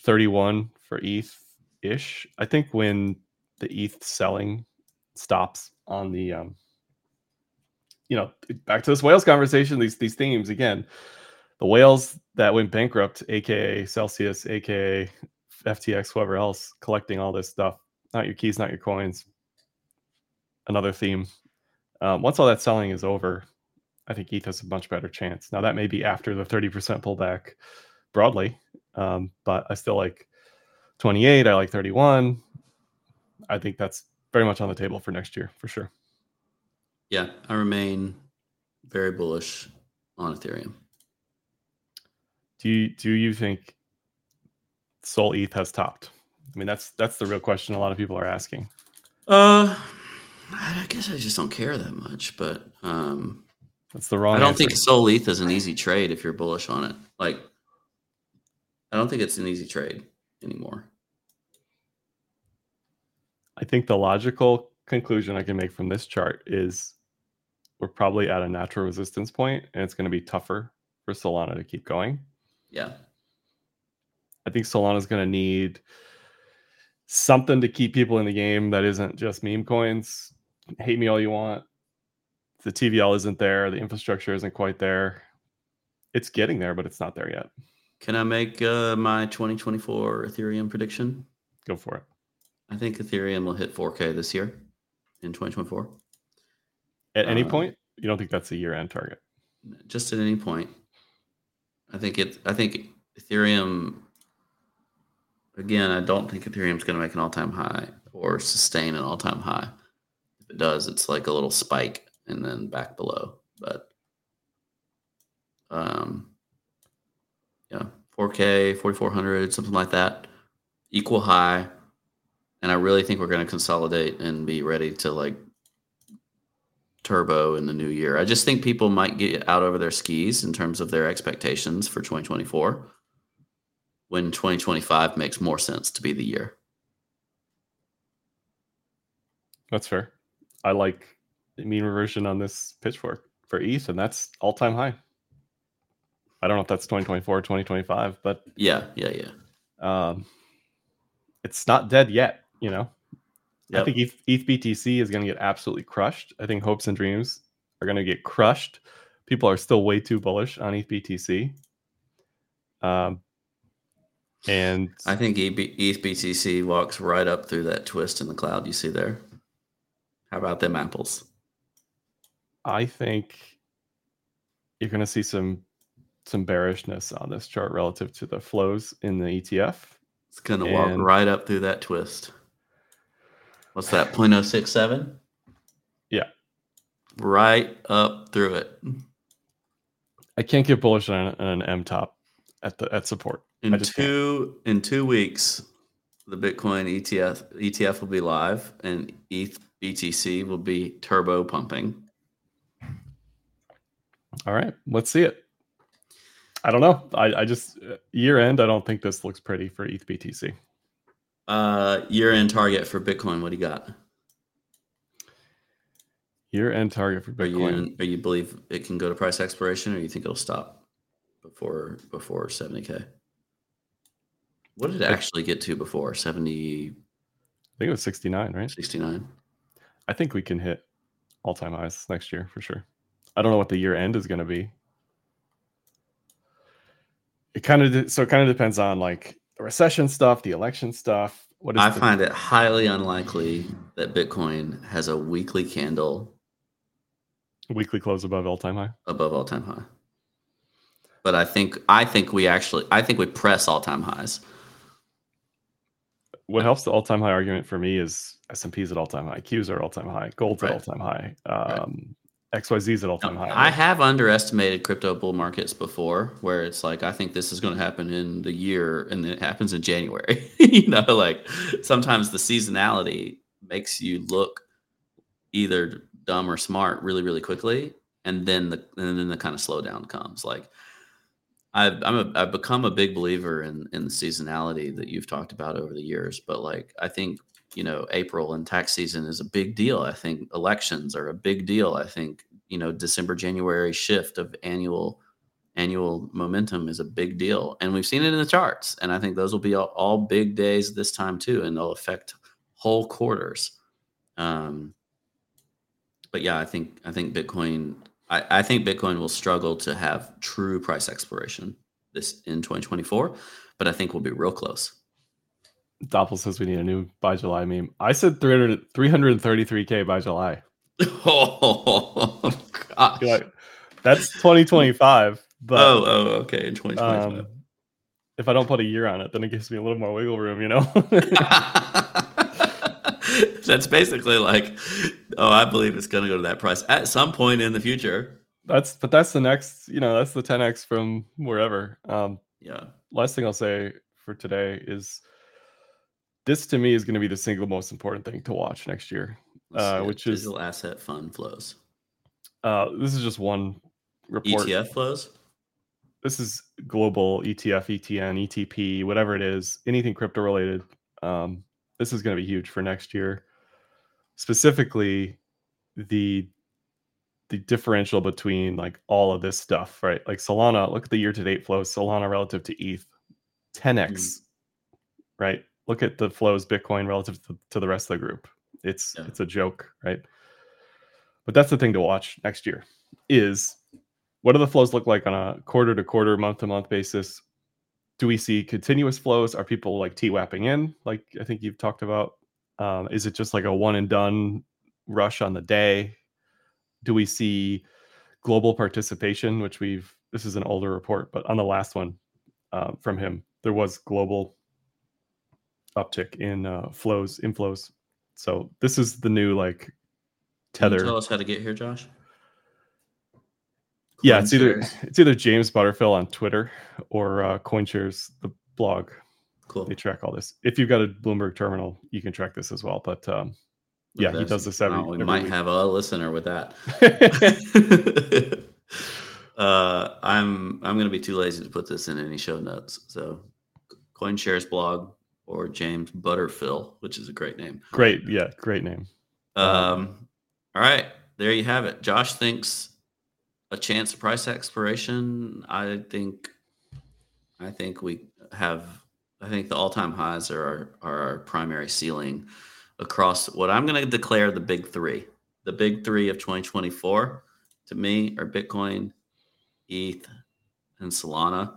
31 for ETH ish. I think when the ETH selling stops on the um, you know, back to this whales conversation, these these themes again. The whales that went bankrupt, aka Celsius, aka FTX, whoever else, collecting all this stuff. Not your keys, not your coins. Another theme. Um, once all that selling is over, I think ETH has a much better chance. Now that may be after the 30% pullback broadly, um, but I still like 28. I like 31. I think that's very much on the table for next year for sure.
Yeah, I remain very bullish on Ethereum.
Do you do you think Sol ETH has topped? I mean, that's that's the real question a lot of people are asking.
Uh, I guess I just don't care that much, but um,
that's the wrong.
I don't
answer.
think Sol ETH is an easy trade if you're bullish on it. Like, I don't think it's an easy trade anymore.
I think the logical conclusion I can make from this chart is we're probably at a natural resistance point and it's going to be tougher for Solana to keep going.
Yeah.
I think Solana is going to need something to keep people in the game that isn't just meme coins. Hate me all you want the TVL isn't there, the infrastructure isn't quite there. It's getting there, but it's not there yet.
Can I make uh, my 2024 Ethereum prediction?
Go for it.
I think Ethereum will hit 4K this year in 2024.
At any uh, point, you don't think that's a year-end target?
Just at any point. I think it. I think Ethereum. Again, I don't think Ethereum's going to make an all-time high or sustain an all-time high. If it does, it's like a little spike and then back below. But um, yeah, 4K, 4400, something like that, equal high. And I really think we're going to consolidate and be ready to like turbo in the new year. I just think people might get out over their skis in terms of their expectations for 2024 when 2025 makes more sense to be the year.
That's fair. I like the mean reversion on this pitchfork for ETH, and that's all time high. I don't know if that's 2024 or 2025, but
yeah, yeah, yeah.
Um, it's not dead yet, you know. Yep. I think ETH, ETH BTC is going to get absolutely crushed. I think hopes and dreams are going to get crushed. People are still way too bullish on ETH BTC. Um, and
I think ETH BTC walks right up through that twist in the cloud you see there. How about them apples?
I think you're going to see some some bearishness on this chart relative to the flows in the ETF.
It's going to walk right up through that twist. What's that? 0.067?
Yeah.
Right up through it.
I can't get bullish on an M top at the at support.
In two can't. in two weeks, the Bitcoin ETF ETF will be live and ETH BTC will be turbo pumping
All right, let's see it. I don't know. I, I just uh, year end. I don't think this looks pretty for ETH BTC.
Uh, year end target for Bitcoin. What do you got?
Year end target for
Are you
Bitcoin.
are you believe it can go to price exploration, or you think it'll stop before before seventy k? What did it actually get to before 70,
I think it was 69, right?
69?
I think we can hit all time highs next year for sure. I don't know what the year end is going to be. It kind of so it kind of depends on like the recession stuff, the election stuff. What is
I
the-
find it highly unlikely that Bitcoin has a weekly candle
weekly close above all time high?
above all time high. But I think I think we actually I think we press all time highs.
What helps the all time high argument for me is S and P's at all time high, Q's are all time high, gold's
Right.
at all time high,
Right.
um, XYZ's at all time high.
I have underestimated crypto bull markets before, where it's like I think this is going to happen in the year, and then it happens in January. you know, like sometimes the seasonality makes you look either dumb or smart really, really quickly, and then the and then the kind of slowdown comes. Like I've I'm a, I've become a big believer in in the seasonality that you've talked about over the years, but like I think you know April and tax season is a big deal. I think elections are a big deal. I think you know December January shift of annual annual momentum is a big deal, and we've seen it in the charts. And I think those will be all, all big days this time too, and they'll affect whole quarters. Um, but yeah, I think I think Bitcoin. I, I think Bitcoin will struggle to have true price exploration this in 2024, but I think we'll be real close.
Doppel says we need a new by July meme. I said 300, 333k by July.
Oh gosh.
Like, that's 2025. But
oh, oh, okay. In 2025.
um, if I don't put a year on it, then it gives me a little more wiggle room, you know?
That's basically like, oh, I believe it's going to go to that price at some point in the future.
that's but that's the next, you know, that's the 10x from wherever. Um,
Yeah.
last thing I'll say for today is this to me is going to be the single most important thing to watch next year. Uh, which is-
digital asset fund flows,
Uh, this is just one report.
ETF flows.
This is global ETF, ETN, ETP, whatever it is, anything crypto related. Um, this is going to be huge for next year. Specifically, the the differential between like all of this stuff, right? Like Solana, look at the year to date flows, Solana relative to ETH, 10x, mm. right? Look at the flows Bitcoin relative to, to the rest of the group. It's
Yeah.
it's a joke, right? But that's the thing to watch next year is what do the flows look like on a quarter to quarter, month to month basis? Do we see continuous flows? Are people like T-wapping in, like I think you've talked about? Um, is it just like a one and done rush on the day? Do we see global participation, which we've this is an older report, but on the last one uh, from him, there was global uptick in uh, flows, inflows. So this is the new like
Can you
tether.
tell us how to get here, Josh?
Yeah, it's either it's either James Butterfill on Twitter or uh, CoinShares, the blog.
cool.
They track all this. If you've got a Bloomberg terminal, you can track this as well. But um, yeah, he does this every-
wow, we
every
might
week.
have a listener with that. uh, I'm I'm gonna be too lazy to put this in any show notes. So, CoinShares blog or James Butterfill, which is a great name.
great, yeah, great name.
Um, all right, there you have it. Josh thinks a chance price exploration. I think, I think we have. I think the all-time highs are our, are our primary ceiling across what I'm going to declare the big three. The big three of 2024 to me are Bitcoin, ETH, and Solana.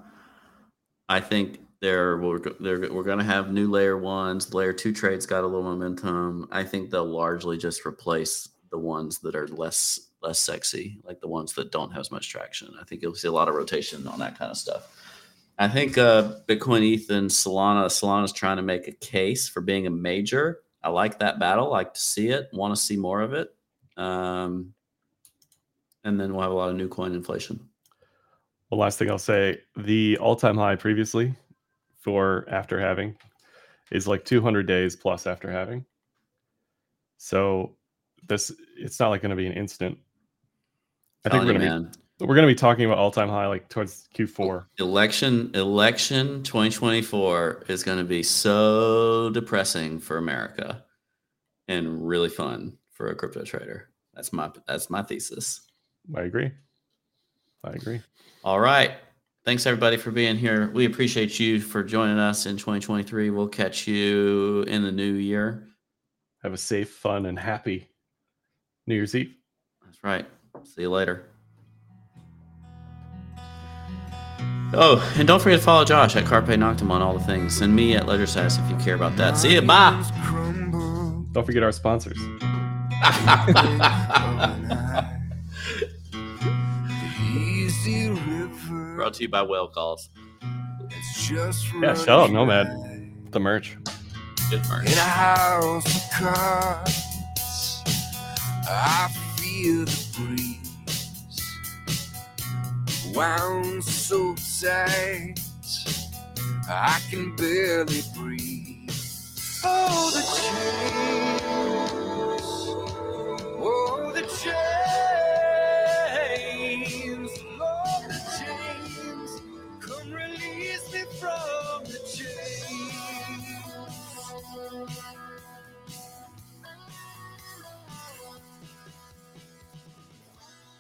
I think there we're, we're going to have new layer ones. Layer two trades got a little momentum. I think they'll largely just replace the ones that are less less sexy, like the ones that don't have as much traction. I think you'll see a lot of rotation on that kind of stuff. I think uh, Bitcoin, ETH, and Solana. Solana's trying to make a case for being a major. I like that battle. like to see it. Want to see more of it. Um, and then we'll have a lot of new coin inflation.
The last thing I'll say, the all-time high previously for after halving is like 200 days plus after halving. So this it's not like going to be an instant. I think we're going to
man,
We're going to be talking about all time high like towards Q4.
Election election 2024 is going to be so depressing for America and really fun for a crypto trader. That's my that's my thesis.
I agree. I agree.
All right. Thanks everybody for being here. We appreciate you for joining us in 2023. We'll catch you in the new year.
Have a safe, fun, and happy New Year's Eve.
That's right. See you later. Oh, and don't forget to follow Josh at Carpe Noctem on all the things, and me at Ledger Status if you care about that. See you. Bye.
Don't forget our sponsors.
Brought to you by Whale Calls.
Yeah, shout out Nomad. The merch.
Good merch.
I feel the breeze. Wound so tight, I can barely breathe. Oh, the chains.